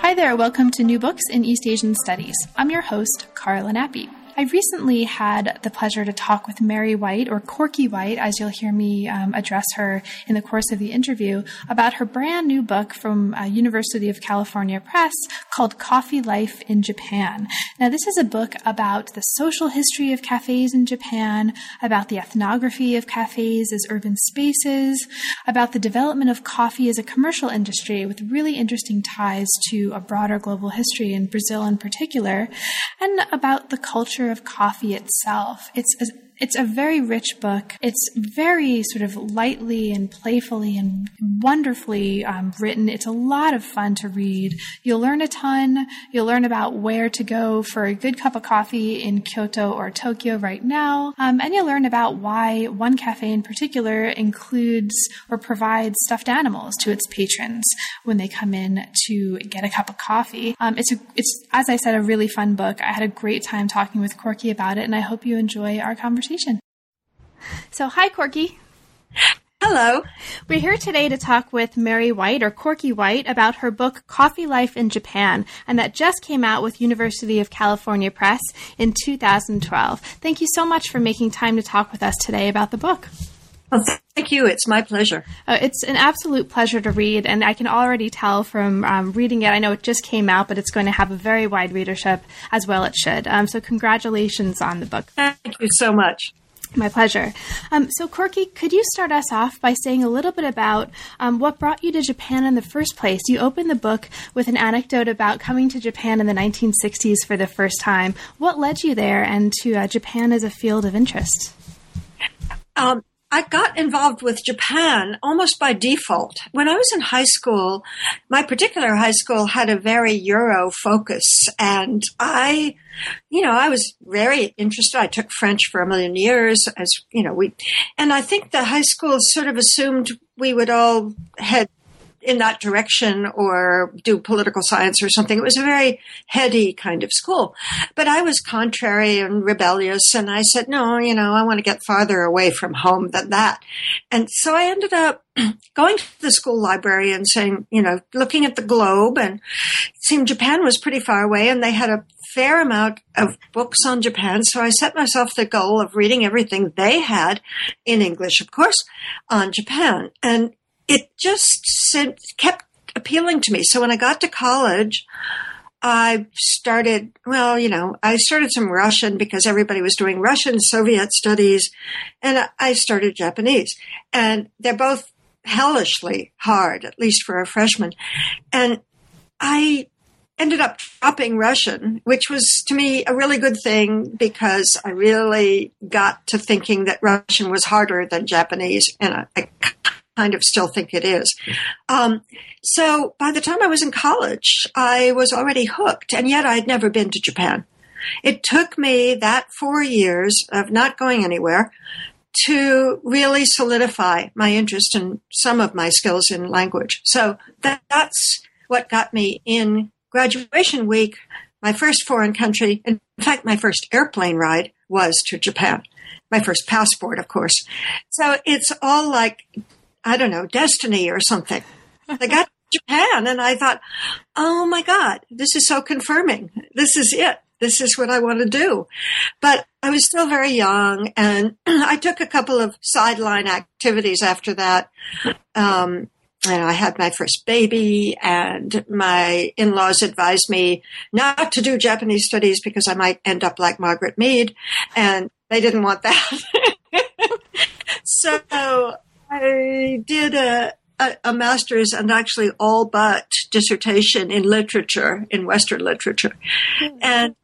Hi there, welcome to New Books in East Asian Studies. I'm your host, Carla Nappi. I recently had the pleasure to talk with Mary White, or Corky White, as you'll hear me um, address her in the course of the interview, about her brand new book from uh, University of California Press called Coffee Life in Japan. Now, this is a book about the social history of cafes in Japan, about the ethnography of cafes as urban spaces, about the development of coffee as a commercial industry with really interesting ties to a broader global history in Brazil in particular, and about the culture of coffee itself. It's it's a very rich book. It's very sort of lightly and playfully and wonderfully um, written. It's a lot of fun to read. You'll learn a ton. You'll learn about where to go for a good cup of coffee in Kyoto or Tokyo right now. Um, and you'll learn about why one cafe in particular includes or provides stuffed animals to its patrons when they come in to get a cup of coffee. Um, it's a, it's, as I said, a really fun book. I had a great time talking with Corky about it, and I hope you enjoy our conversation conversation. So, hi, Corky. Hello. We're here today to talk with Mary White or Corky White about her book Coffee Life in Japan, and that just came out with University of California Press in 2012. Thank you so much for making time to talk with us today about the book. Well, thank you. It's my pleasure. Uh, it's an absolute pleasure to read, and I can already tell from um, reading it. I know it just came out, but it's going to have a very wide readership as well. It should. Um, so, congratulations on the book. Thank you so much. My pleasure. Um, so, Corky, could you start us off by saying a little bit about um, what brought you to Japan in the first place? You open the book with an anecdote about coming to Japan in the 1960s for the first time. What led you there and to uh, Japan as a field of interest? Um, I got involved with Japan almost by default. When I was in high school, my particular high school had a very Euro focus and I, you know, I was very interested. I took French for a million years as, you know, we, and I think the high school sort of assumed we would all head in that direction or do political science or something. It was a very heady kind of school. But I was contrary and rebellious and I said, no, you know, I want to get farther away from home than that. And so I ended up going to the school library and saying, you know, looking at the globe and it seemed Japan was pretty far away and they had a fair amount of books on Japan. So I set myself the goal of reading everything they had in English, of course, on Japan. And it just kept appealing to me. So when I got to college, I started, well, you know, I started some Russian because everybody was doing Russian, Soviet studies, and I started Japanese. And they're both hellishly hard, at least for a freshman. And I ended up dropping Russian, which was to me a really good thing because I really got to thinking that Russian was harder than Japanese. And I, I kind of still think it is. Um, so by the time I was in college, I was already hooked, and yet I'd never been to Japan. It took me that four years of not going anywhere to really solidify my interest in some of my skills in language. So that, that's what got me in graduation week. My first foreign country, in fact, my first airplane ride was to Japan. My first passport, of course. So it's all like I don't know, destiny or something. I got to Japan and I thought, oh my God, this is so confirming. This is it. This is what I want to do. But I was still very young and I took a couple of sideline activities after that. Um, and I had my first baby and my in-laws advised me not to do Japanese studies because I might end up like Margaret Mead and they didn't want that. so I did a, a, a, master's and actually all but dissertation in literature, in Western literature. Mm-hmm. And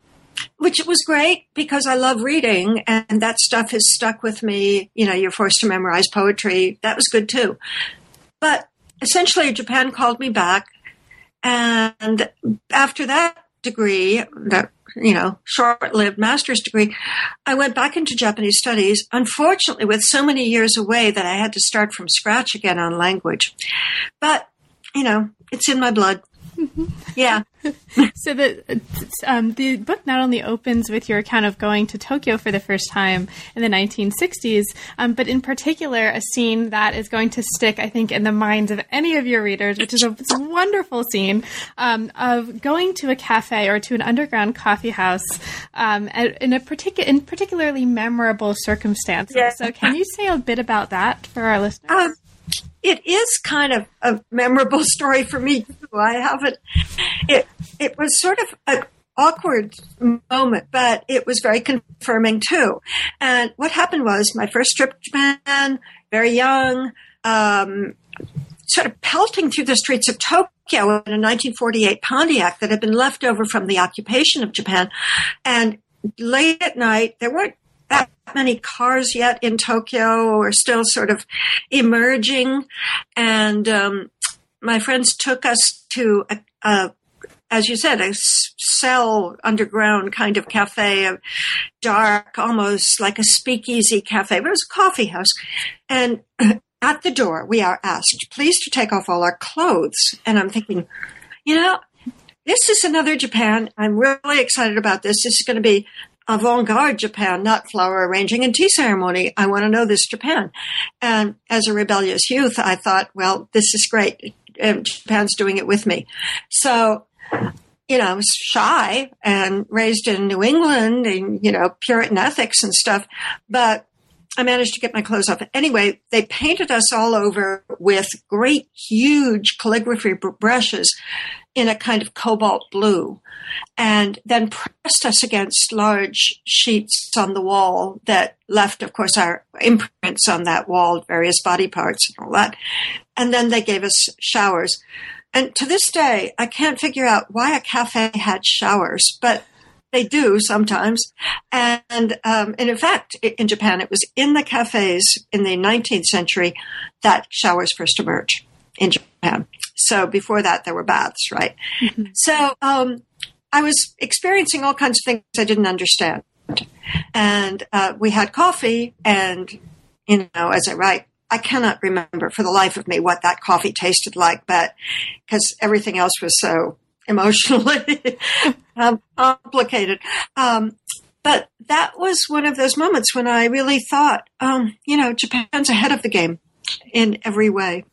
which was great because I love reading and that stuff has stuck with me. You know, you're forced to memorize poetry. That was good too. But essentially, Japan called me back. And after that degree, that you know, short-lived master's degree, I went back into Japanese studies, unfortunately with so many years away that I had to start from scratch again on language. But, you know, it's in my blood. Yeah. so the um, the book not only opens with your account of going to Tokyo for the first time in the 1960s, um, but in particular a scene that is going to stick, I think, in the minds of any of your readers, which is a wonderful scene um, of going to a cafe or to an underground coffee house um, in a particular in particularly memorable circumstances. Yeah. So, can you say a bit about that for our listeners? It is kind of a memorable story for me too. I haven't. It it was sort of an awkward moment, but it was very confirming too. And what happened was my first trip to Japan, very young, um, sort of pelting through the streets of Tokyo in a 1948 Pontiac that had been left over from the occupation of Japan, and late at night there weren't many cars yet in Tokyo. We're still sort of emerging. And um, my friends took us to a, a as you said, a cell underground kind of cafe, a dark, almost like a speakeasy cafe, but it was a coffee house. And at the door, we are asked, please to take off all our clothes. And I'm thinking, you know, this is another Japan. I'm really excited about this. This is going to be avant-garde Japan, not flower arranging and tea ceremony. I want to know this Japan. And as a rebellious youth, I thought, well, this is great. Japan's doing it with me. So, you know, I was shy and raised in New England and, you know, Puritan ethics and stuff. But I managed to get my clothes off. Anyway, they painted us all over with great, huge calligraphy brushes in a kind of cobalt blue and then pressed us against large sheets on the wall that left, of course, our imprints on that wall, various body parts and all that. And then they gave us showers. And to this day, I can't figure out why a cafe had showers, but they do sometimes. And, um, and in fact, in Japan, it was in the cafes in the 19th century that showers first emerged in Japan. So before that, there were baths, right? Mm-hmm. So um, I was experiencing all kinds of things I didn't understand. And uh, we had coffee, and, you know, as I write, I cannot remember for the life of me what that coffee tasted like, but because everything else was so emotionally um, complicated. Um, but that was one of those moments when I really thought, um, you know, Japan's ahead of the game in every way.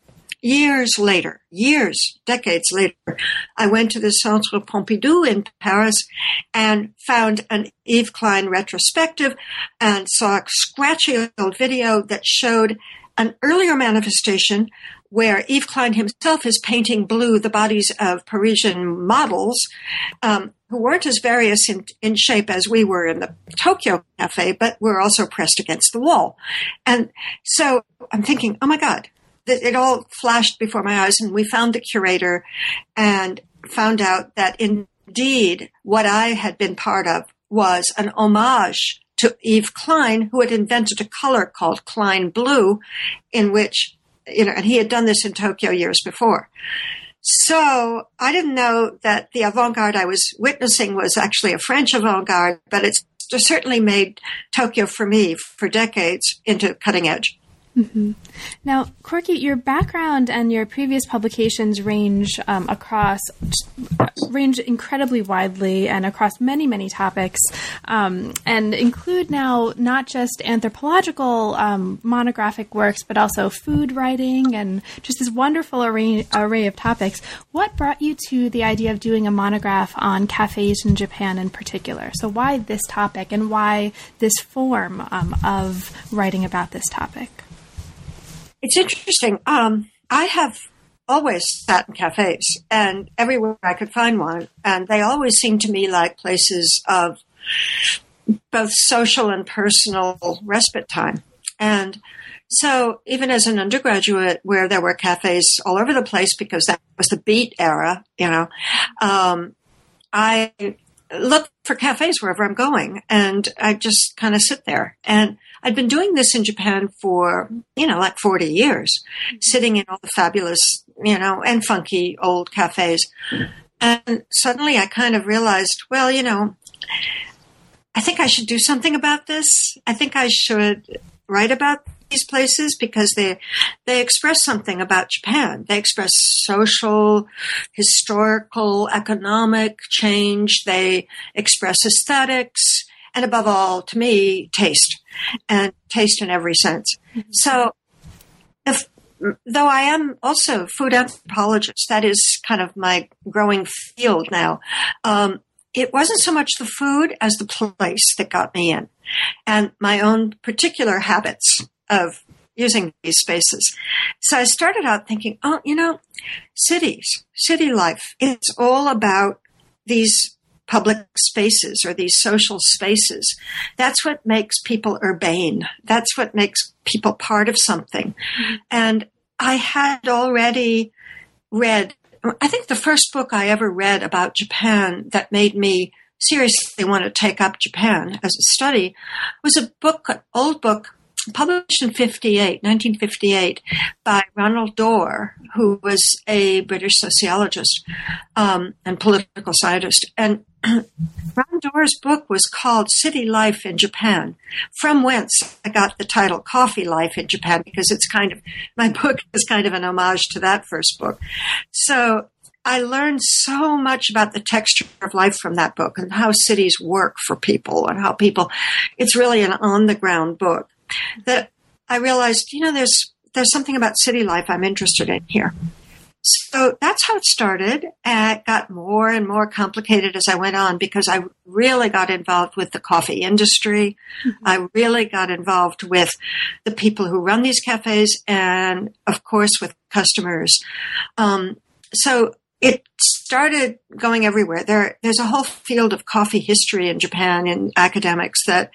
Years later, years, decades later, I went to the Centre Pompidou in Paris and found an Yves Klein retrospective and saw a scratchy old video that showed an earlier manifestation where Yves Klein himself is painting blue the bodies of Parisian models um, who weren't as various in, in shape as we were in the Tokyo cafe, but were also pressed against the wall. And so I'm thinking, oh my God, it all flashed before my eyes and we found the curator and found out that indeed what I had been part of was an homage to Yves Klein, who had invented a color called Klein Blue, in which, you know, and he had done this in Tokyo years before. So I didn't know that the avant-garde I was witnessing was actually a French avant-garde, but it's certainly made Tokyo for me for decades into cutting edge. Mm-hmm. Now, Corky, your background and your previous publications range um, across range incredibly widely and across many, many topics, um, and include now not just anthropological um, monographic works, but also food writing and just this wonderful array, array of topics. What brought you to the idea of doing a monograph on cafes in Japan in particular? So, why this topic, and why this form um, of writing about this topic? It's interesting. Um, I have always sat in cafes and everywhere I could find one, and they always seem to me like places of both social and personal respite time. And so, even as an undergraduate, where there were cafes all over the place because that was the beat era, you know, um, I look for cafes wherever I'm going, and I just kind of sit there. And I'd been doing this in Japan for, you know, like 40 years, mm-hmm. sitting in all the fabulous, you know, and funky old cafes. And suddenly I kind of realized, well, you know, I think I should do something about this. I think I should write about these places because they they express something about Japan. They express social, historical, economic change. They express aesthetics, and above all, to me, taste and taste in every sense. Mm-hmm. So, if though I am also food anthropologist, that is kind of my growing field now. Um, it wasn't so much the food as the place that got me in and my own particular habits of using these spaces. So I started out thinking, oh, you know, cities, city life, it's all about these public spaces or these social spaces. That's what makes people urbane. That's what makes people part of something. Mm-hmm. And I had already read, I think the first book I ever read about Japan that made me seriously want to take up Japan as a study was a book, an old book published in 58, 1958 by Ronald Dore, who was a British sociologist um, and political scientist. And Ron Dore's book was called City Life in Japan, from whence I got the title Coffee Life in Japan, because it's kind of, my book is kind of an homage to that first book. So I learned so much about the texture of life from that book and how cities work for people and how people, it's really an on the ground book that I realized, you know, there's, there's something about city life I'm interested in here. So that's how it started. And it got more and more complicated as I went on because I really got involved with the coffee industry. Mm-hmm. I really got involved with the people who run these cafes and, of course, with customers. Um, so it started going everywhere. There, there's a whole field of coffee history in Japan in academics that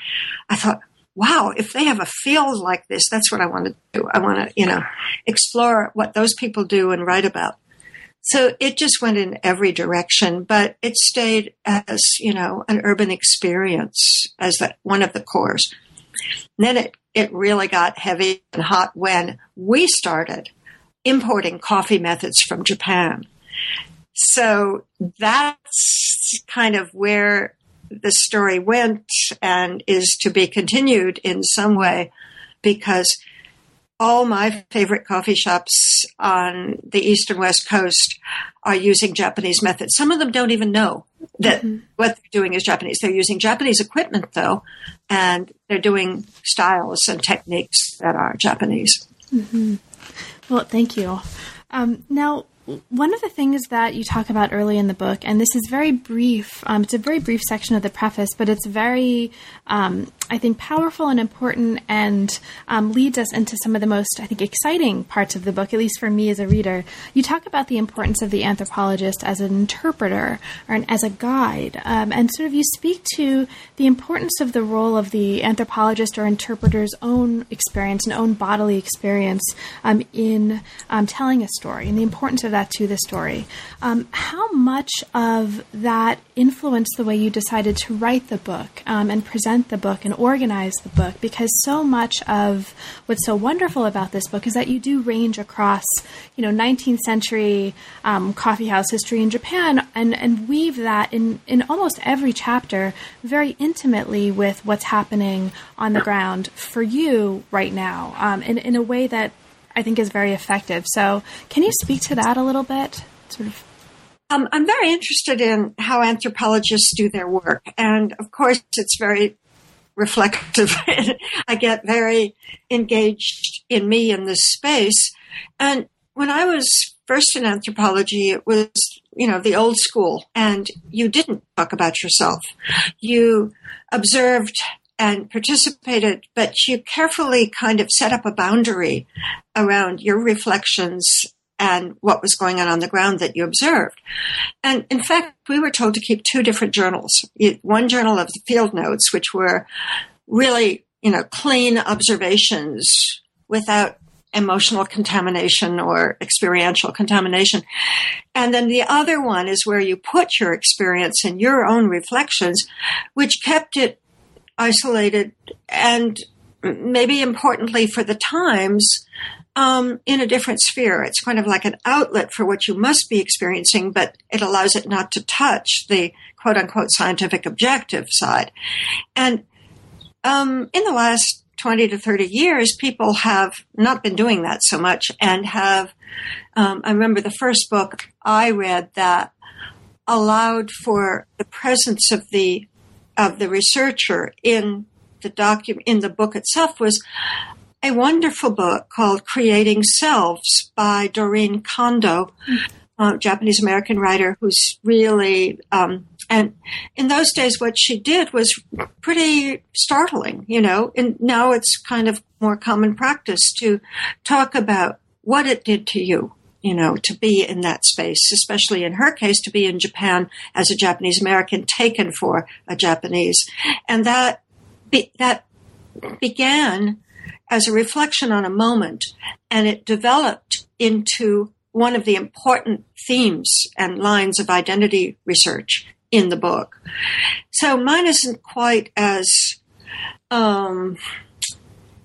I thought, wow, if they have a field like this, that's what I want to do. I want to, you know, explore what those people do and write about. So it just went in every direction, but it stayed as, you know, an urban experience as the, one of the cores. And then it, it really got heavy and hot when we started importing coffee methods from Japan. So that's kind of where the story went and is to be continued in some way because all my favorite coffee shops on the east and west coast are using Japanese methods. Some of them don't even know that mm-hmm. what they're doing is Japanese. They're using Japanese equipment though, and they're doing styles and techniques that are Japanese. Mm-hmm. Well, thank you. Um, now, one of the things that you talk about early in the book, and this is very brief, um, it's a very brief section of the preface, but it's very, um, I think, powerful and important and um, leads us into some of the most, I think, exciting parts of the book, at least for me as a reader. You talk about the importance of the anthropologist as an interpreter or an, as a guide, um, and sort of you speak to the importance of the role of the anthropologist or interpreter's own experience and own bodily experience um, in um, telling a story and the importance of that to the story. Um, how much of that influenced the way you decided to write the book um, and present the book and organize the book? Because so much of what's so wonderful about this book is that you do range across, you know, 19th century um, coffeehouse history in Japan and, and weave that in, in almost every chapter very intimately with what's happening on the ground for you right now um, in, in a way that I think is very effective. So, can you speak to that a little bit? Sort of. Um, I'm very interested in how anthropologists do their work, and of course, it's very reflective. I get very engaged in me in this space, and when I was first in anthropology, it was you know the old school, and you didn't talk about yourself. You observed and participated, but you carefully kind of set up a boundary around your reflections and what was going on on the ground that you observed. And in fact, we were told to keep two different journals. One journal of the field notes, which were really, you know, clean observations without emotional contamination or experiential contamination. And then the other one is where you put your experience and your own reflections, which kept it isolated and maybe importantly for the times um, in a different sphere. It's kind of like an outlet for what you must be experiencing, but it allows it not to touch the quote unquote scientific objective side. And um, in the last 20 to 30 years, people have not been doing that so much and have, um, I remember the first book I read that allowed for the presence of the, of the researcher in the document, in the book itself was a wonderful book called Crafting Selves by Dorinne Kondo, a Japanese American writer who's really, um, and in those days, what she did was pretty startling, you know, and now it's kind of more common practice to talk about what it did to you, you know, to be in that space, especially in her case, to be in Japan as a Japanese American taken for a Japanese. And that, be, that began as a reflection on a moment and it developed into one of the important themes and lines of identity research in the book. So mine isn't quite as, um,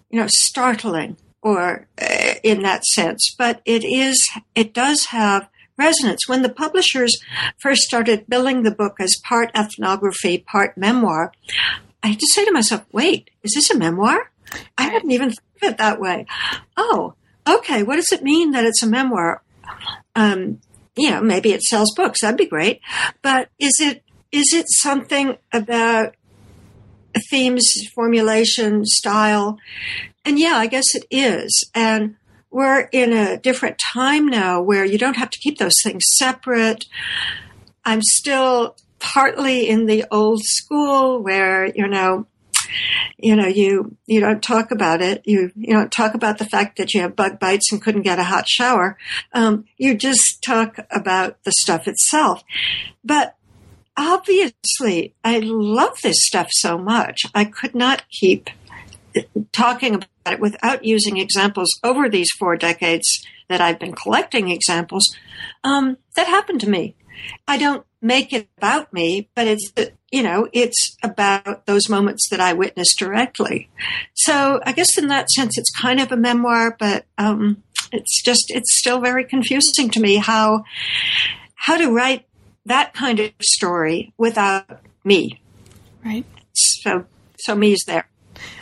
you know, startling or uh, in that sense, but it is, it does have resonance. When the publishers first started billing the book as part ethnography, part memoir, I had to say to myself, wait, is this a memoir? I hadn't even thought of it that way. Oh, okay. What does it mean that it's a memoir? Um, you know, maybe it sells books. That'd be great. But is it is it something about themes, formulation, style? And yeah, I guess it is. And we're in a different time now where you don't have to keep those things separate. I'm still partly in the old school where, you know, you know, you, you don't talk about it. You, you don't talk about the fact that you have bug bites and couldn't get a hot shower. Um, you just talk about the stuff itself. But obviously, I love this stuff so much. I could not keep talking about it without using examples over these four decades that I've been collecting examples. Um, that happened to me. I don't make it about me, but it's, you know, it's about those moments that I witnessed directly. So I guess in that sense, it's kind of a memoir, but, um, it's just, it's still very confusing to me how, how to write that kind of story without me. Right. So, so me's there.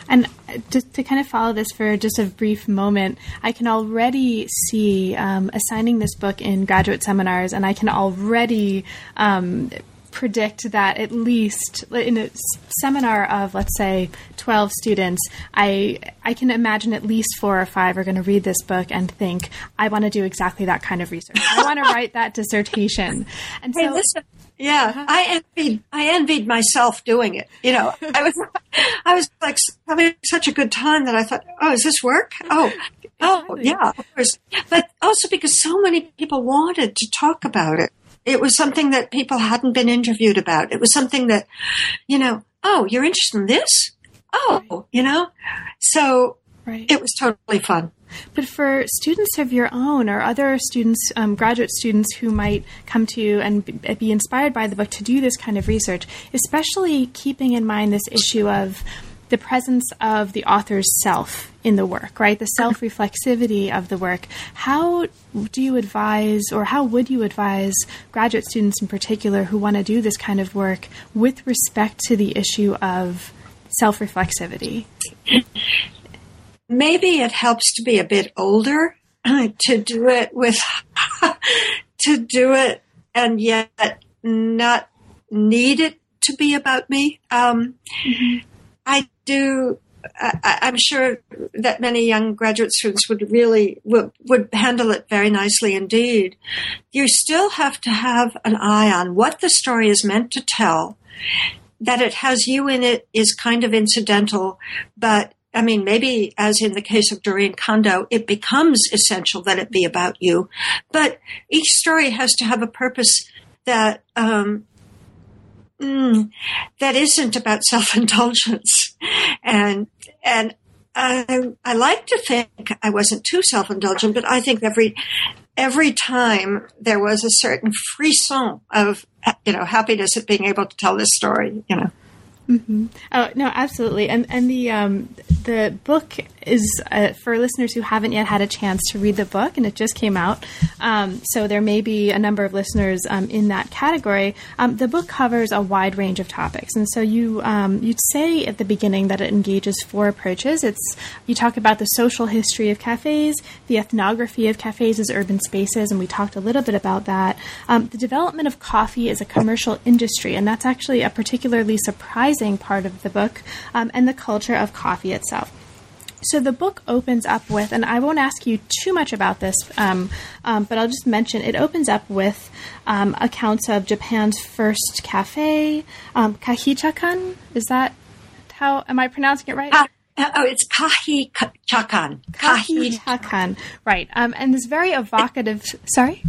And just to kind of follow this for just a brief moment, I can already see um, assigning this book in graduate seminars, and I can already um, predict that at least in a seminar of let's say 12 students i i can imagine at least four or five are going to read this book and think i want to do exactly that kind of research. I want to write that dissertation. And hey, so listen yeah, uh-huh. I envied I envied myself doing it. You know, I was I was like having such a good time that I thought, oh, is this work? Oh, oh, yeah, of course. But also because so many people wanted to talk about it. It was something that people hadn't been interviewed about. It was something that, you know, oh, you're interested in this? Oh, you know, so right. it was totally fun. But for students of your own or other students, um, graduate students who might come to you and be inspired by the book to do this kind of research, especially keeping in mind this issue of the presence of the author's self in the work, right? The self reflexivity of the work. How do you advise, or how would you advise graduate students in particular who want to do this kind of work with respect to the issue of self reflexivity? maybe it helps to be a bit older to do it with to do it and yet not need it to be about me. Um, mm-hmm. I do. I, am sure that many young graduate students would really would, would handle it very nicely indeed. You still have to have an eye on what the story is meant to tell. That it has you in it is kind of incidental, but I mean, maybe as in the case of Dorinne Kondo, it becomes essential that it be about you. But each story has to have a purpose that um, mm, that isn't about self indulgence, and and I, I like to think I wasn't too self indulgent, but I think every every time there was a certain frisson of you know happiness at being able to tell this story. You know. Mm-hmm. Oh no, absolutely, and and the um, the book is uh, for listeners who haven't yet had a chance to read the book, and it just came out. Um, so there may be a number of listeners um, in that category. Um, the book covers a wide range of topics, and so you um, you'd say at the beginning that it engages four approaches. It's you talk about the social history of cafes, the ethnography of cafes as urban spaces, and we talked a little bit about that. Um, the development of coffee as a commercial industry, and that's actually a particularly surprising part of the book, um, and the culture of coffee itself. So the book opens up with, and I won't ask you too much about this, um, um, but I'll just mention it opens up with um, accounts of Japan's first cafe, um, Kahichakan. Is that how am I pronouncing it right? Uh, oh, it's Kahichakan. Kahichakan, right? Um, and this very evocative. Sorry.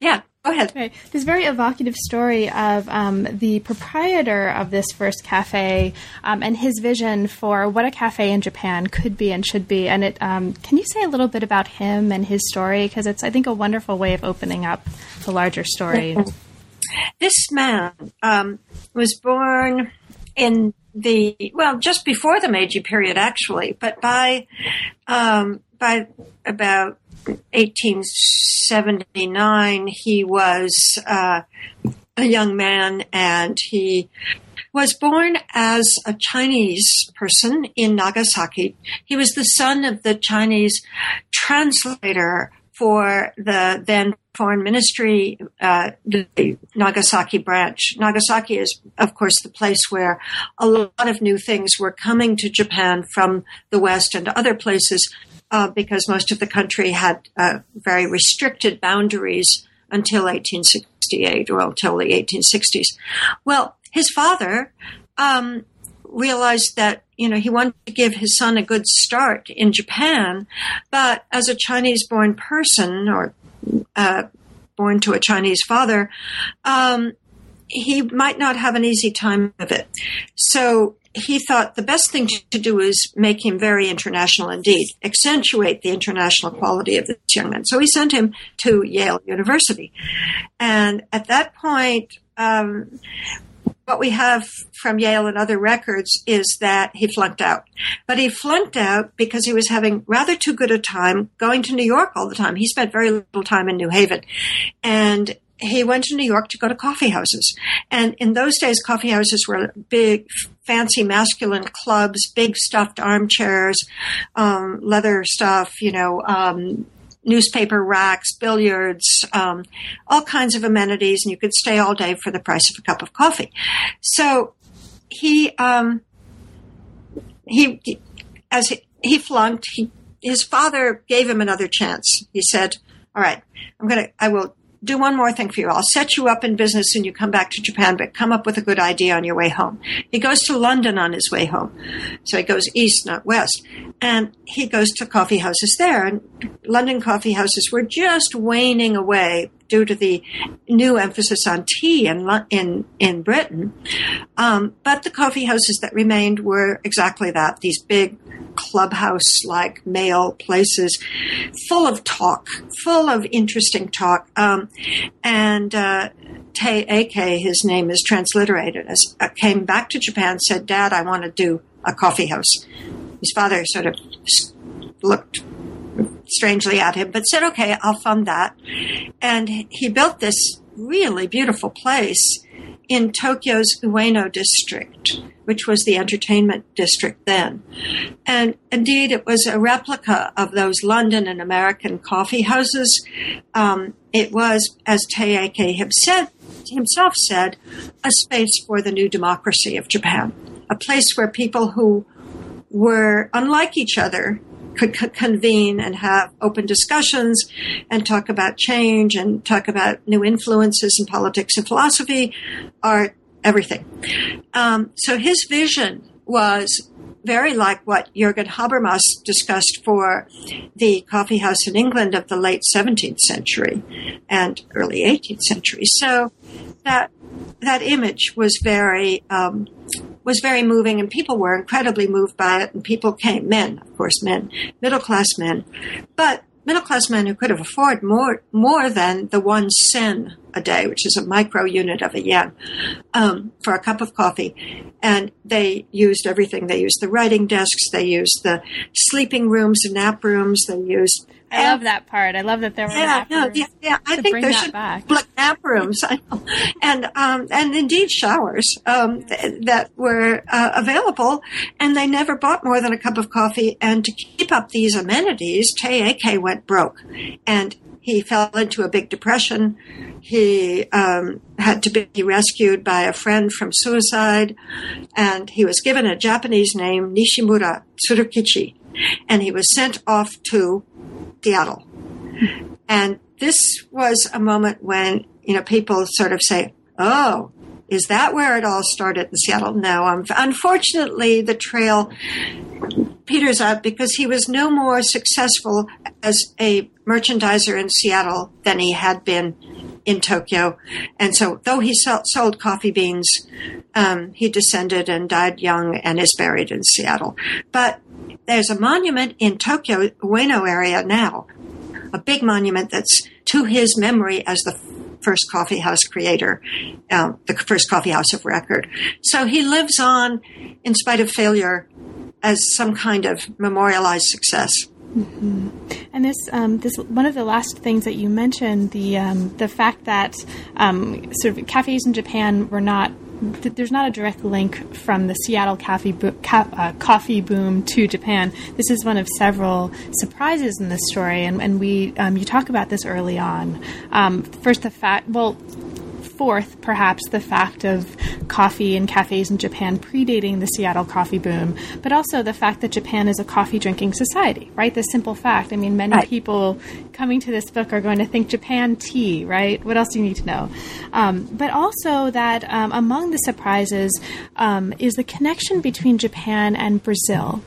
Yeah, Go ahead. Okay. This very evocative story of um, the proprietor of this first cafe um, and his vision for what a cafe in Japan could be and should be. And it, um, can you say a little bit about him and his story? Because it's, I think, a wonderful way of opening up the larger story. This man um, was born in the well, just before the Meiji period, actually, but by um, by about 1879, he was uh, a young man and he was born as a Chinese person in Nagasaki. He was the son of the Chinese translator for the then foreign ministry, uh, the Nagasaki branch. Nagasaki is, of course, the place where a lot of new things were coming to Japan from the West and other places uh, because most of the country had uh, very restricted boundaries until 1868 or until the 1860s. Well, his father um, realized that you know he wanted to give his son a good start in Japan, but as a Chinese-born person or uh, born to a Chinese father, um, he might not have an easy time of it. So he thought the best thing to do is make him very international indeed, accentuate the international quality of this young man. So he sent him to Yale University. And at that point, um, what we have from Yale and other records is that he flunked out. But he flunked out because he was having rather too good a time going to New York all the time. He spent very little time in New Haven. And he went to New York to go to coffee houses. And in those days, coffee houses were big, fancy masculine clubs, big stuffed armchairs, um, leather stuff, you know, um, newspaper racks, billiards, um, all kinds of amenities, and you could stay all day for the price of a cup of coffee. So he, um, he, as he, he flunked, he, his father gave him another chance. He said, all right, I'm going to, I will do one more thing for you. I'll set you up in business and you come back to Japan, but come up with a good idea on your way home. He goes to London on his way home. So he goes east, not west. And he goes to coffee houses there. And London coffee houses were just waning away due to the new emphasis on tea in in in Britain. Um, but the coffee houses that remained were exactly that: these big clubhouse-like male places, full of talk, full of interesting talk. Um, and uh, Te Eke, his name is transliterated, as uh, came back to Japan, said, "Dad, I want to do a coffee house." His father sort of looked strangely at him, but said, okay, I'll fund that. And he built this really beautiful place in Tokyo's Ueno district, which was the entertainment district then. And indeed, it was a replica of those London and American coffee houses. Um, it was, as Teike himself said, a space for the new democracy of Japan, a place where people who were unlike each other could convene and have open discussions and talk about change and talk about new influences in politics and philosophy, art, everything. Um, so his vision was very like what Jürgen Habermas discussed for the coffee house in England of the late 17th century and early 18th century. So that that image was very um, was very moving, and people were incredibly moved by it. And people came, men, of course, men, middle class men, but middle class men who could have afforded more more than the one sen a day, which is a micro unit of a yen, um, for a cup of coffee. And they used everything. They used the writing desks. They used the sleeping rooms and nap rooms. They used I love that part. I love that there were yeah, no, yeah, yeah. I think there should back. be nap rooms, and um, and indeed showers um, th- that were uh, available, and they never bought more than a cup of coffee. And to keep up these amenities, Te went broke, and he fell into a big depression. He um, had to be rescued by a friend from suicide, and he was given a Japanese name, Nishimura Tsurukichi, and he was sent off to Seattle. And this was a moment when, you know, people sort of say, oh, is that where it all started in Seattle? No, um, unfortunately, the trail peters out because he was no more successful as a merchandiser in Seattle than he had been in Tokyo. And so, though he sold coffee beans, um, he descended and died young and is buried in Seattle. But there's a monument in Tokyo, Ueno area now, a big monument that's to his memory as the first coffee house creator, um, the first coffee house of record. So he lives on in spite of failure as some kind of memorialized success. Mm-hmm. And this, um, this one of the last things that you mentioned the um, the fact that um, sort of cafes in Japan were not there's not a direct link from the Seattle coffee, bo- ca- uh, coffee boom to Japan. This is one of several surprises in this story, and, and we um, you talk about this early on. Um, first, the fact well, fourth, perhaps the fact of coffee and cafes in Japan predating the Seattle coffee boom, but also the fact that Japan is a coffee drinking society, right? The simple fact. I mean, many right. people coming to this book are going to think Japan tea, right? What else do you need to know? Um, but also that um, among the surprises um, is the connection between Japan and Brazil.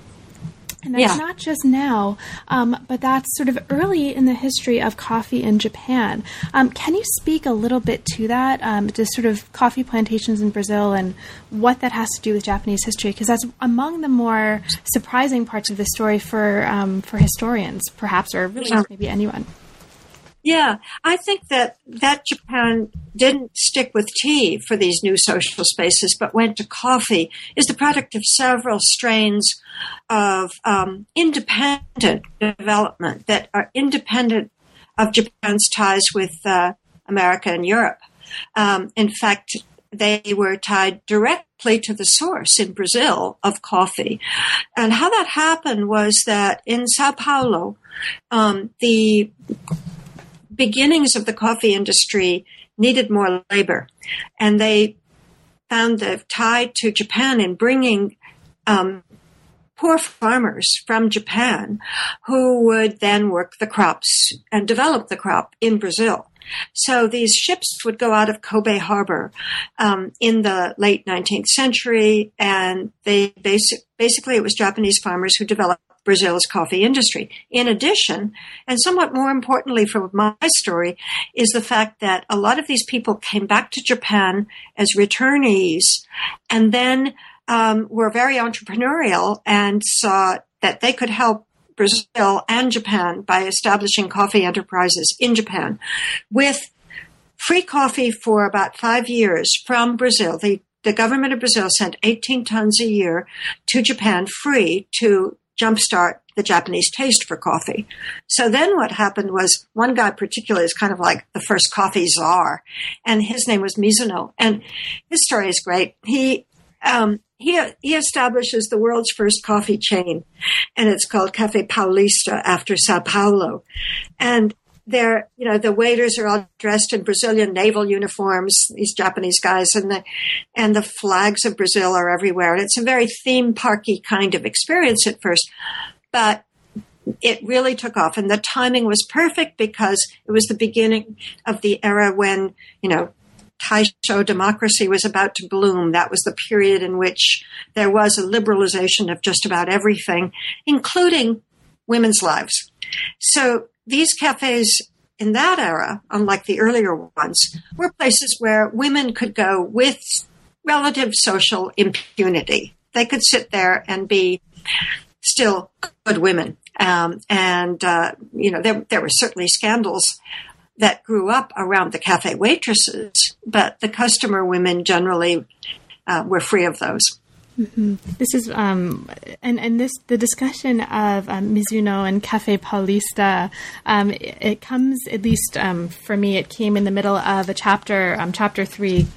And that's yeah. not just now, um, but that's sort of early in the history of coffee in Japan. Um, can you speak a little bit to that, um, to sort of coffee plantations in Brazil and what that has to do with Japanese history? Because that's among the more surprising parts of the story for um, for historians, perhaps, or really maybe anyone. Yeah, I think that that Japan didn't stick with tea for these new social spaces, but went to coffee is the product of several strains of um, independent development that are independent of Japan's ties with uh, America and Europe. Um, in fact, they were tied directly to the source in Brazil of coffee. And how that happened was that in Sao Paulo, um, the beginnings of the coffee industry needed more labor, and they found the tie to Japan in bringing um, poor farmers from Japan who would then work the crops and develop the crop in Brazil. So these ships would go out of Kobe Harbor um, in the late 19th century, and they basic, basically it was Japanese farmers who developed Brazil's coffee industry. In addition, and somewhat more importantly for my story, is the fact that a lot of these people came back to Japan as returnees and then um, were very entrepreneurial and saw that they could help Brazil and Japan by establishing coffee enterprises in Japan with free coffee for about five years from Brazil. The, the government of Brazil sent 18 tons a year to Japan free to jumpstart the Japanese taste for coffee. So then what happened was one guy particularly is kind of like the first coffee czar, and his name was Mizuno. And his story is great. He um, he he establishes the world's first coffee chain, and it's called Cafe Paulista after Sao Paulo, and they're, you know, the waiters are all dressed in Brazilian naval uniforms, these Japanese guys, and the, and the flags of Brazil are everywhere. And it's a very theme parky kind of experience at first, but it really took off. And the timing was perfect because it was the beginning of the era when, you know, Taisho democracy was about to bloom. That was the period in which there was a liberalization of just about everything, including women's lives. So these cafes in that era, unlike the earlier ones, were places where women could go with relative social impunity. They could sit there and be still good women. Um, and, uh, you know, there, there were certainly scandals that grew up around the cafe waitresses, but the customer women generally uh, were free of those. Mm-hmm. This is um, and and this the discussion of um, Mizuno and Cafe Paulista. Um, it, it, comes at least um, for me. It came in the middle of a chapter, um, chapter three,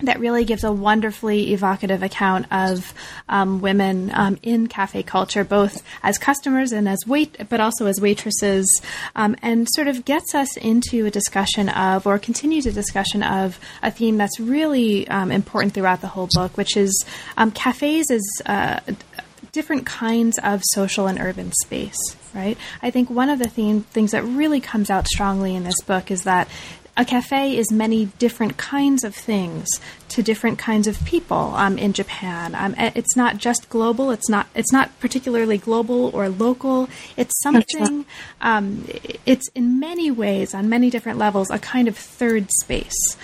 that really gives a wonderfully evocative account of um, women um, in cafe culture, both as customers and as wait, but also as waitresses, um, and sort of gets us into a discussion of, or continues a discussion of, a theme that's really um, important throughout the whole book, which is um, cafes as uh, different kinds of social and urban space. Right. I think one of the theme, things that really comes out strongly in this book is that a cafe is many different kinds of things to different kinds of people um, in Japan. Um, it's not just global. It's not. It's not particularly global or local. It's something. Um, it's in many ways, on many different levels, a kind of third space.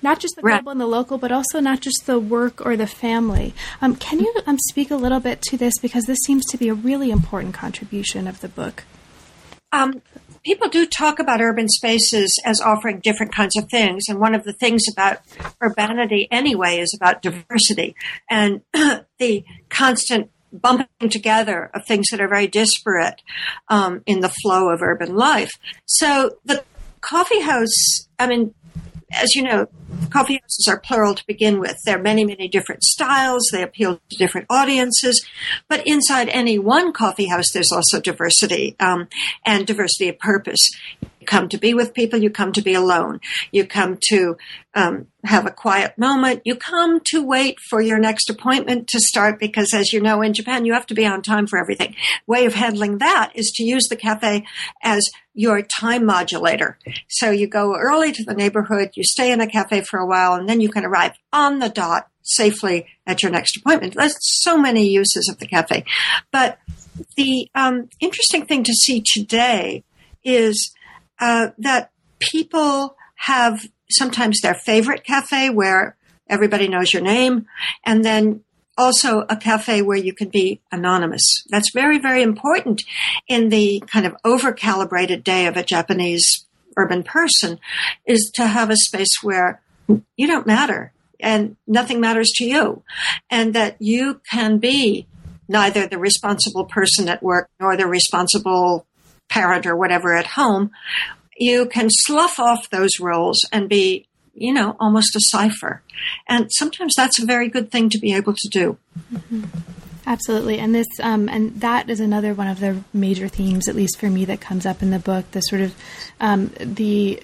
Not just the global and the local, but also not just the work or the family. Um, can you um, speak a little bit to this because this seems to be a really important contribution of the book? Um, people do talk about urban spaces as offering different kinds of things. And one of the things about urbanity anyway is about diversity and the constant bumping together of things that are very disparate um, in the flow of urban life. So the coffee house, I mean, as you know, coffee houses are plural to begin with. There are many, many different styles. They appeal to different audiences. But inside any one coffee house, there's also diversity um, and diversity of purpose. You come to be with people. You come to be alone. You come to um, have a quiet moment. You come to wait for your next appointment to start because, as you know, in Japan, you have to be on time for everything. Way of handling that is to use the cafe as your time modulator. So you go early to the neighborhood, you stay in a cafe for a while, and then you can arrive on the dot safely at your next appointment. There's so many uses of the cafe. But the um, interesting thing to see today is uh, that people have sometimes their favorite cafe where everybody knows your name, and then also a cafe where you can be anonymous. That's very, very important in the kind of over calibrated day of a Japanese urban person is to have a space where you don't matter and nothing matters to you and that you can be neither the responsible person at work nor the responsible parent or whatever at home you can slough off those roles and be, you know, almost a cipher. And sometimes that's a very good thing to be able to do. Mm-hmm. Absolutely, and this um, and that is another one of the major themes, at least for me, that comes up in the book. The sort of um, the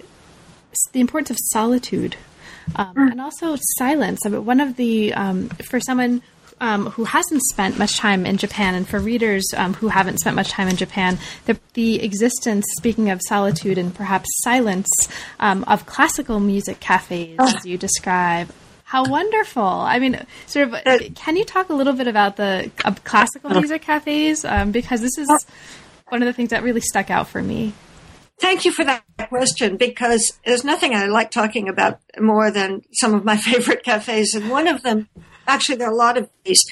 the importance of solitude um, mm. and also silence. I mean, one of the um, for someone um, who hasn't spent much time in Japan, and for readers um, who haven't spent much time in Japan, the, the existence, speaking of solitude and perhaps silence, um, of classical music cafes, oh. as you describe. How wonderful! I mean, sort of. Uh, can you talk a little bit about the uh, classical music cafes? Um, because this is one of the things that really stuck out for me. Thank you for that question because there's nothing I like talking about more than some of my favorite cafes. And one of them actually, there are a lot of these.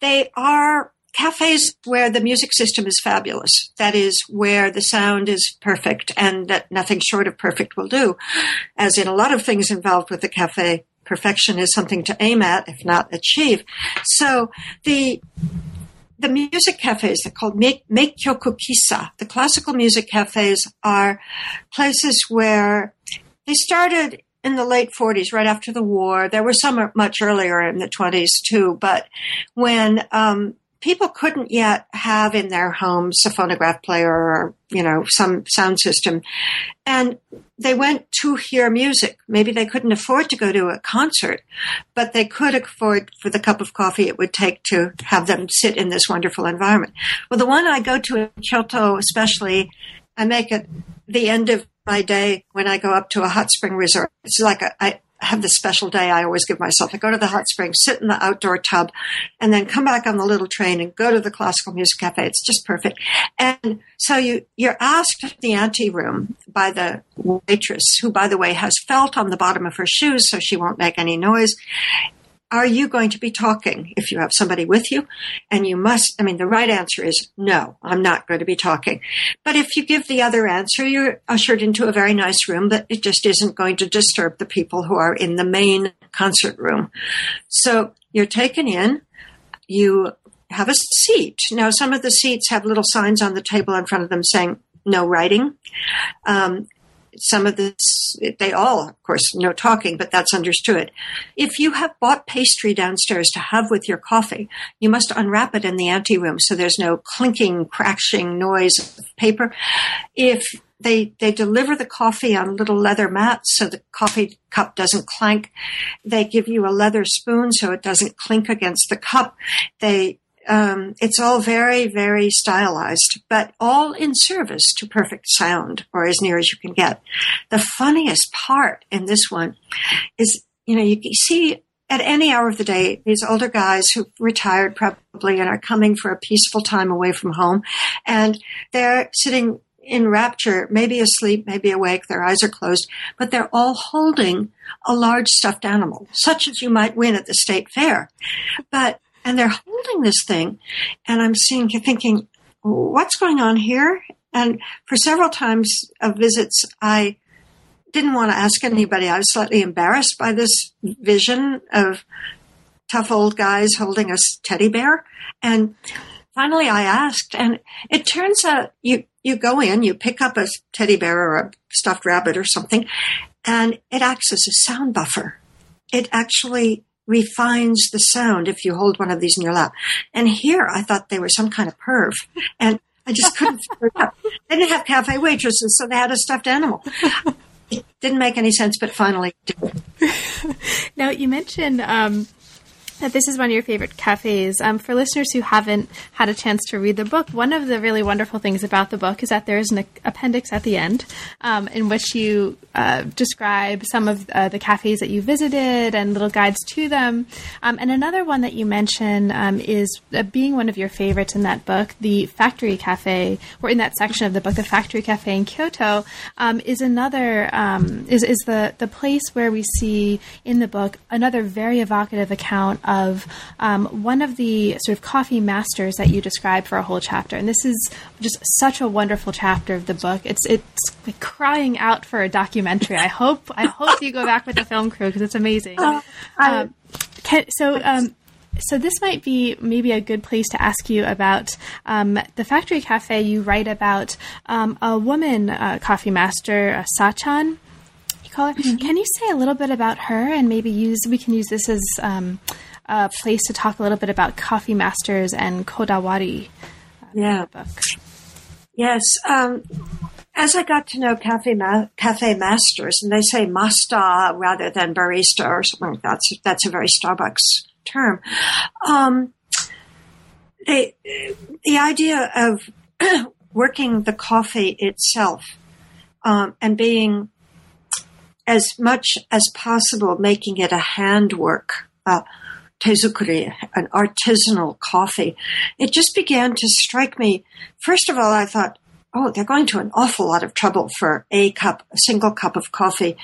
They are cafes where the music system is fabulous. That is where the sound is perfect and that nothing short of perfect will do. As in a lot of things involved with the cafe, perfection is something to aim at, if not achieve. So the the music cafes, they're called Meikyoku Kissa. The classical music cafes are places where they started in the late 40s, right after the war. There were some much earlier in the 20s too, but when um, people couldn't yet have in their homes a phonograph player or you know some sound system, and they went to hear music. Maybe they couldn't afford to go to a concert, but they could afford for the cup of coffee it would take to have them sit in this wonderful environment. Well, the one I go to in Kyoto, especially, I make it the end of my day when I go up to a hot spring resort. It's like a, I have this special day I always give myself. I go to the hot spring, sit in the outdoor tub, and then come back on the little train and go to the classical music cafe. It's just perfect. And so you, you're asked in the ante room by the waitress, who by the way has felt on the bottom of her shoes so she won't make any noise. Are you going to be talking if you have somebody with you? And you must, I mean, the right answer is no, I'm not going to be talking. But if you give the other answer, you're ushered into a very nice room, but it just isn't going to disturb the people who are in the main concert room. So you're taken in, you have a seat. Now, some of the seats have little signs on the table in front of them saying no writing. Um, some of this, they all, of course, no talking, but that's understood. If you have bought pastry downstairs to have with your coffee, you must unwrap it in the anteroom so there's no clinking, crashing noise of paper. If they they deliver the coffee on little leather mats so the coffee cup doesn't clank. They give you a leather spoon so it doesn't clink against the cup. They um, it's all very, very stylized, but all in service to perfect sound, or as near as you can get. The funniest part in this one is, you know, you see at any hour of the day, these older guys who've retired probably and are coming for a peaceful time away from home, and they're sitting in rapture, maybe asleep, maybe awake, their eyes are closed, but they're all holding a large stuffed animal, such as you might win at the state fair. But and they're holding this thing, and I'm seeing, thinking, what's going on here? And for several times of visits, I didn't want to ask anybody. I was slightly embarrassed by this vision of tough old guys holding a teddy bear. And finally I asked, and it turns out you, you go in, you pick up a teddy bear or a stuffed rabbit or something, and it acts as a sound buffer. It actually refines the sound if you hold one of these in your lap. And here I thought they were some kind of perv. And I just couldn't figure it out. They didn't have cafe waitresses, so they had a stuffed animal. It didn't make any sense, but finally now, you mentioned um, that this is one of your favorite cafes. Um, for listeners who haven't had a chance to read the book, one of the really wonderful things about the book is that there is an appendix at the end um, in which you uh, describe some of uh, the cafes that you visited and little guides to them. Um, and another one that you mention um, is uh, being one of your favorites in that book, the Factory Cafe, or in that section of the book, the Factory Cafe in Kyoto, um, is another um, is is the the place where we see in the book another very evocative account of um, one of the sort of coffee masters that you describe for a whole chapter. And this is just such a wonderful chapter of the book. It's it's like crying out for a documentary. I hope I hope you go back with the film crew because it's amazing. Uh, um, can, so. Um, so this might be maybe a good place to ask you about um, the factory cafe. You write about um, a woman uh, coffee master, uh, Sachan. You call her. Mm-hmm. Can you say a little bit about her, and maybe use we can use this as um, a place to talk a little bit about coffee masters and kodawari. Uh, yeah. Yes. Um, as I got to know cafe ma- cafe masters, and they say masta rather than barista or something. That's that's a very Starbucks term. Um, they, the idea of working the coffee itself um, and being as much as possible making it a handwork. Uh, tezukuri, an artisanal coffee, it just began to strike me. First of all, I thought, oh, they're going to an awful lot of trouble for a cup, a single cup of coffee.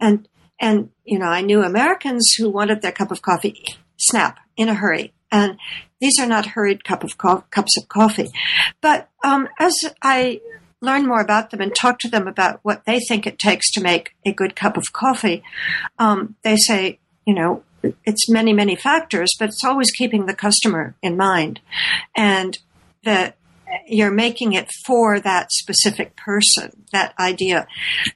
And, and, you know, I knew Americans who wanted their cup of coffee snap in a hurry. And these are not hurried cup of co- cups of coffee. But um, as I learn more about them and talk to them about what they think it takes to make a good cup of coffee, um, they say, you know, it's many, many factors, but it's always keeping the customer in mind and that you're making it for that specific person, that idea.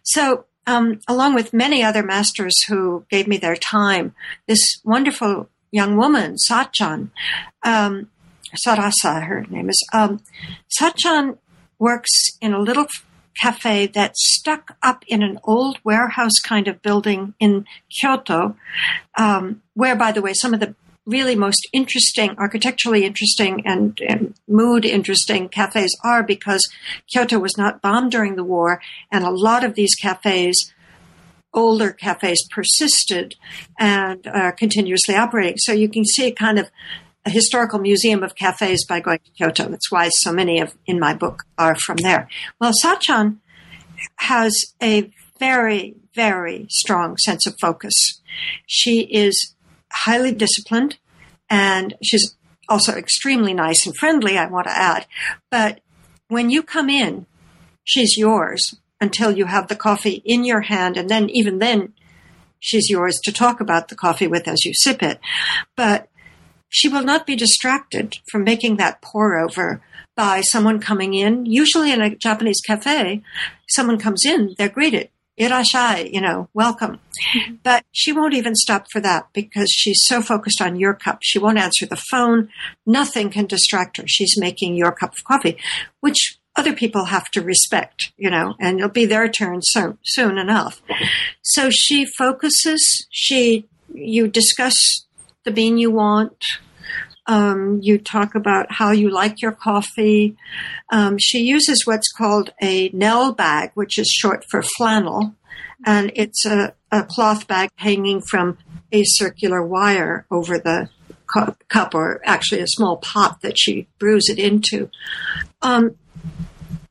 So, um, along with many other masters who gave me their time, this wonderful young woman, Sachan, um, Sarasa, her name is, um, Sachan works in a little cafe that's stuck up in an old warehouse kind of building in Kyoto, um, where, by the way, some of the really most interesting, architecturally interesting and, and, mood interesting cafes are because Kyoto was not bombed during the war, and a lot of these cafes, older cafes, persisted and are continuously operating. So you can see kind of a historical museum of cafes by going to Kyoto. That's why so many of in my book are from there. Well, Sachan has a very, very strong sense of focus. She is highly disciplined and she's also extremely nice and friendly, I want to add. But when you come in, she's yours until you have the coffee in your hand. And then even then, she's yours to talk about the coffee with as you sip it. But she will not be distracted from making that pour over by someone coming in. Usually in a Japanese cafe, someone comes in, they're greeted. Irashai, you know, welcome. But she won't even stop for that because she's so focused on your cup. She won't answer the phone. Nothing can distract her. She's making your cup of coffee, which other people have to respect, you know, and it'll be their turn so, soon enough. So she focuses, she, you discuss the bean you want, um, you talk about how you like your coffee. Um, she uses what's called a Nell bag, which is short for flannel, and it's a, a cloth bag hanging from a circular wire over the cup, or actually a small pot that she brews it into. Um,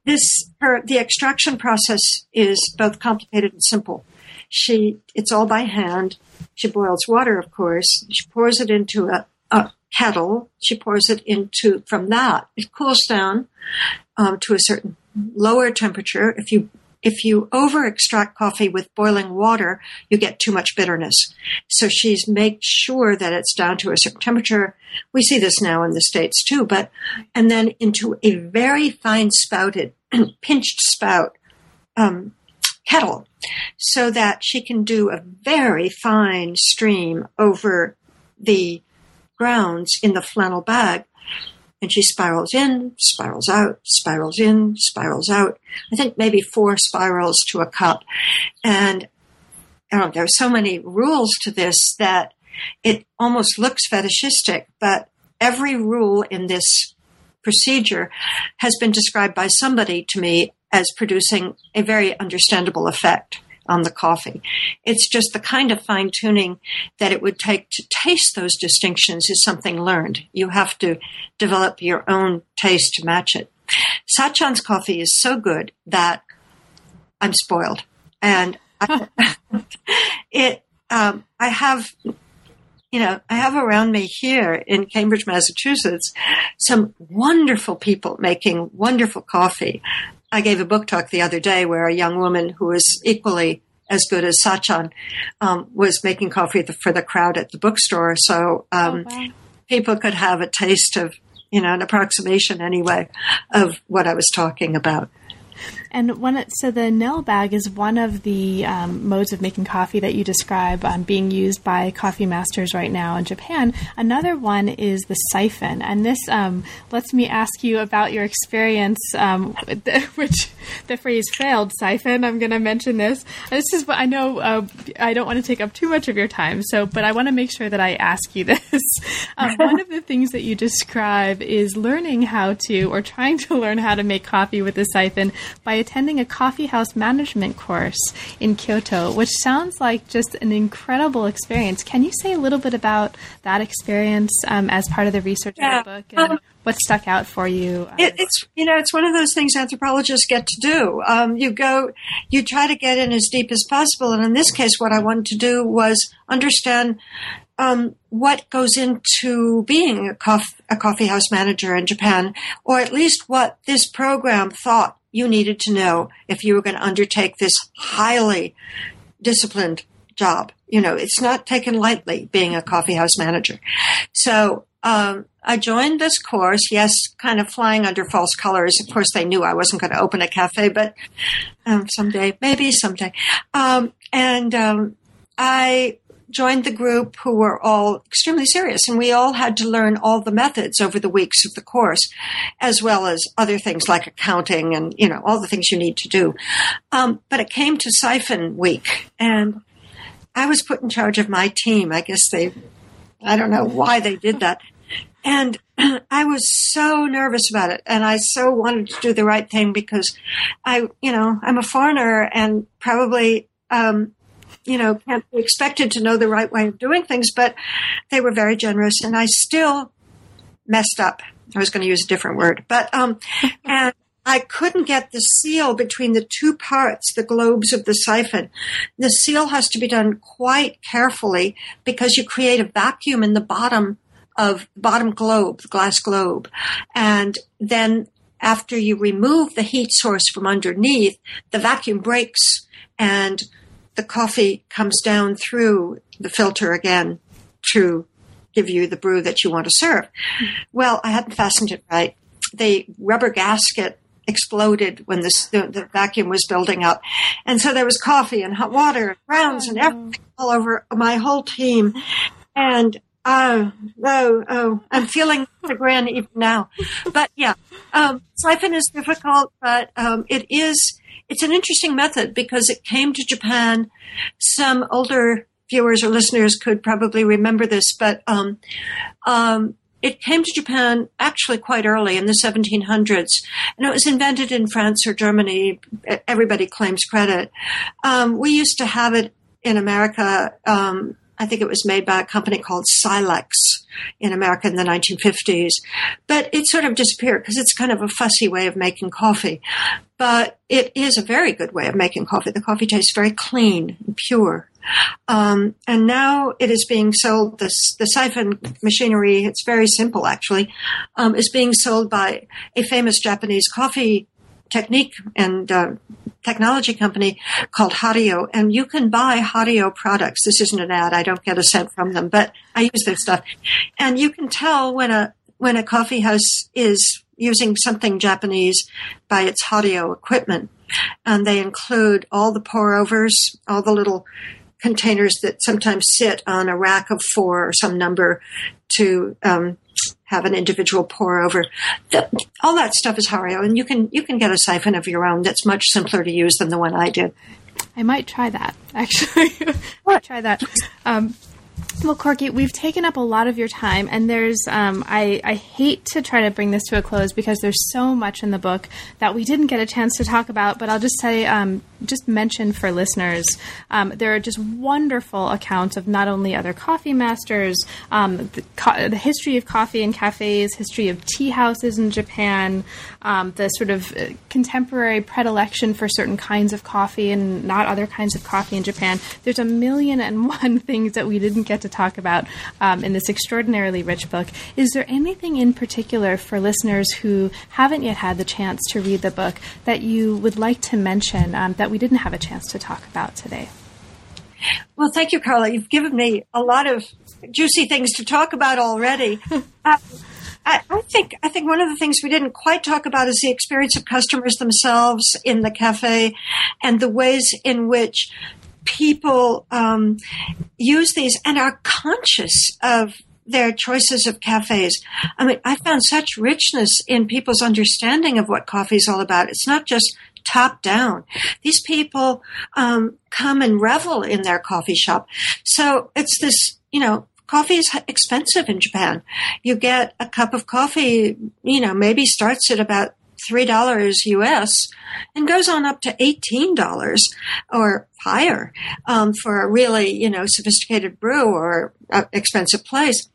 this her the extraction process is both complicated and simple. She it's all by hand. She boils water, of course. She pours it into a, a kettle. She pours it into, from that, it cools down um, to a certain lower temperature. If you if you over extract coffee with boiling water, you get too much bitterness. So she's make sure that it's down to a certain temperature. We see this now in the States too, but, and then into a very fine spouted, pinched spout, um, kettle so that she can do a very fine stream over the grounds in the flannel bag. And she spirals in, spirals out, spirals in, spirals out. I think maybe four spirals to a cup. And oh, there are so many rules to this that it almost looks fetishistic, but every rule in this procedure has been described by somebody to me as producing a very understandable effect on the coffee. It's just the kind of fine tuning that it would take to taste those distinctions is something learned. You have to develop your own taste to match it. Sachan's coffee is so good that I'm spoiled. And I, it, um, I have, you know, I have around me here in Cambridge, Massachusetts, some wonderful people making wonderful coffee. I gave a book talk the other day where a young woman who was equally as good as Sachan um, was making coffee for the crowd at the bookstore. So um, oh, wow. people could have a taste of, you know, an approximation anyway of what I was talking about. And it, so the Nell bag is one of the um, modes of making coffee that you describe um, being used by coffee masters right now in Japan. Another one is the siphon, and this um, lets me ask you about your experience, um, which the phrase "failed siphon." I'm going to mention this. This is what I know. Uh, I don't want to take up too much of your time, so but I want to make sure that I ask you this. Um, one of the things that you describe is learning how to, or trying to learn how to make coffee with the siphon by attending a coffee house management course in Kyoto, which sounds like just an incredible experience. Can you say a little bit about that experience um, as part of the research yeah. of the book and um, what stuck out for you? It, it's you know it's one of those things anthropologists get to do. Um, you go, you try to get in as deep as possible, and in this case, what I wanted to do was understand um, what goes into being a, cof- a, coffee house manager in Japan, or at least what this program thought you needed to know if you were going to undertake this highly disciplined job. You know, it's not taken lightly being a coffee house manager. So, um, I joined this course, yes, kind of flying under false colors. Of course, they knew I wasn't going to open a cafe, but um, someday, maybe someday. Um, and um, I joined the group who were all extremely serious and we all had to learn all the methods over the weeks of the course as well as other things like accounting and you know all the things you need to do. Um, but it came to siphon week and i was put in charge of my team. I guess they i don't know why they did that. And I was so nervous about it and I so wanted to do the right thing because I, you know, I'm a foreigner and probably, um, you know, can't be expected to know the right way of doing things, but they were very generous and I still messed up. I was going to use a different word, but, um, and I couldn't get the seal between the two parts, the globes of the siphon. The seal has to be done quite carefully because you create a vacuum in the bottom of bottom globe, the glass globe. And then after you remove the heat source from underneath, the vacuum breaks and the coffee comes down through the filter again to give you the brew that you want to serve. Well, I hadn't fastened it right. The rubber gasket exploded when this, the, the, vacuum was building up. And so there was coffee and hot water, and grounds and oh, everything all over my whole team. And oh, oh, oh, I'm feeling the grin even now. But yeah, um, siphon is difficult, but um, it is, it's an interesting method because it came to Japan. Some older viewers or listeners could probably remember this, but um, um, it came to Japan actually quite early in the 1700s, and it was invented in France or Germany. Everybody claims credit. Um, we used to have it in America. Um, I think it was made by a company called Silex in America in the 1950s, but it sort of disappeared because it's kind of a fussy way of making coffee. But it is a very good way of making coffee. The coffee tastes very clean and pure. Um, and now it is being sold. This the siphon machinery. It's very simple, actually. Um, is being sold by a famous Japanese coffee technique and uh, technology company called Hario, and you can buy Hario products. This isn't an ad; I don't get a cent from them, but I use their stuff, and you can tell when a when a coffee house is using something Japanese by its Hario equipment. And they include all the pour overs, all the little containers that sometimes sit on a rack of four or some number to um, have an individual pour over. The, all that stuff is Hario, and you can you can get a siphon of your own that's much simpler to use than the one I did. I might try that actually. I try that. Um, well, Corky, we've taken up a lot of your time, and there's um, I, I hate to try to bring this to a close because there's so much in the book that we didn't get a chance to talk about. But I'll just say, um, just mention for listeners, um, there are just wonderful accounts of not only other coffee masters, um, the, co- the, history of coffee and cafes, history of tea houses in Japan, um, the sort of uh, contemporary predilection for certain kinds of coffee and not other kinds of coffee in Japan. There's a million and one things that we didn't get to talk about um, in this extraordinarily rich book. Is there anything in particular for listeners who haven't yet had the chance to read the book that you would like to mention um, that we didn't have a chance to talk about today? Well, thank you, Carla. You've given me a lot of juicy things to talk about already. uh, I, I, think I think one of the things we didn't quite talk about is the experience of customers themselves in the cafe, and the ways in which people um, use these and are conscious of their choices of cafes. I mean, I found such richness in people's understanding of what coffee is all about. It's not just top down. These people um, come and revel in their coffee shop. So it's this, you know, coffee is expensive in Japan. You get a cup of coffee, you know, maybe starts at about $3 US and goes on up to $18 or higher um, for a really, you know, sophisticated brew or expensive place.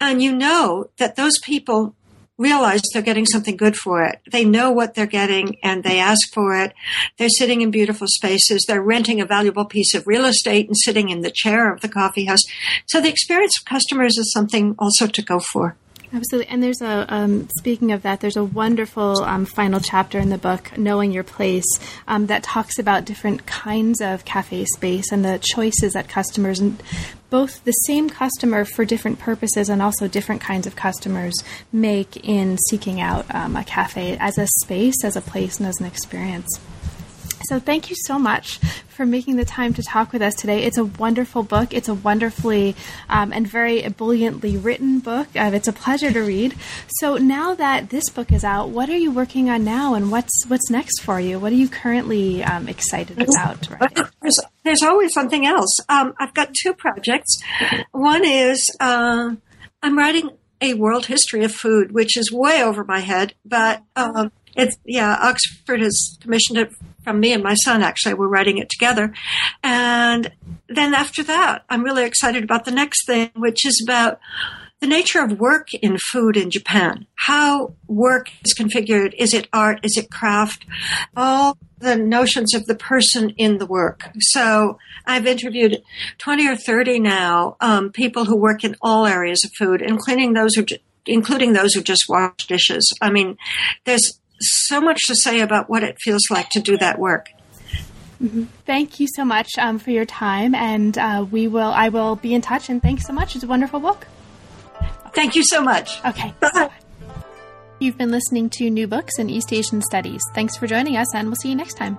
And you know that those people realize they're getting something good for it. They know what they're getting and they ask for it. They're sitting in beautiful spaces. They're renting a valuable piece of real estate and sitting in the chair of the coffee house. So the experience of customers is something also to go for. Absolutely. And there's a, um, speaking of that, there's a wonderful um, final chapter in the book, Knowing Your Place, um, that talks about different kinds of cafe space and the choices that customers, and both the same customer for different purposes and also different kinds of customers make in seeking out um, a cafe as a space, as a place, and as an experience. So, thank you so much for making the time to talk with us today. It's a wonderful book. It's a wonderfully um, and very ebulliently written book. Uh, it's a pleasure to read. So, now that this book is out, what are you working on now, and what's what's next for you? What are you currently um, excited about? There's, there's, always something else. Um, I've got two projects. One is uh, I'm writing a world history of food, which is way over my head, but um, it's yeah. Oxford has commissioned it from me and my son. Actually, we're writing it together, and then after that, I'm really excited about the next thing, which is about the nature of work in food in Japan, how work is configured. Is it art? Is it craft? All the notions of the person in the work. So I've interviewed 20 or 30 now, um, people who work in all areas of food, including those who, including those who just wash dishes. I mean, there's so much to say about what it feels like to do that work. Mm-hmm. Thank you so much um, for your time, and uh, we will. I will be in touch. And thanks so much. It's a wonderful book. Thank you so much. Okay. Bye. You've been listening to New Books in East Asian Studies. Thanks for joining us, and we'll see you next time.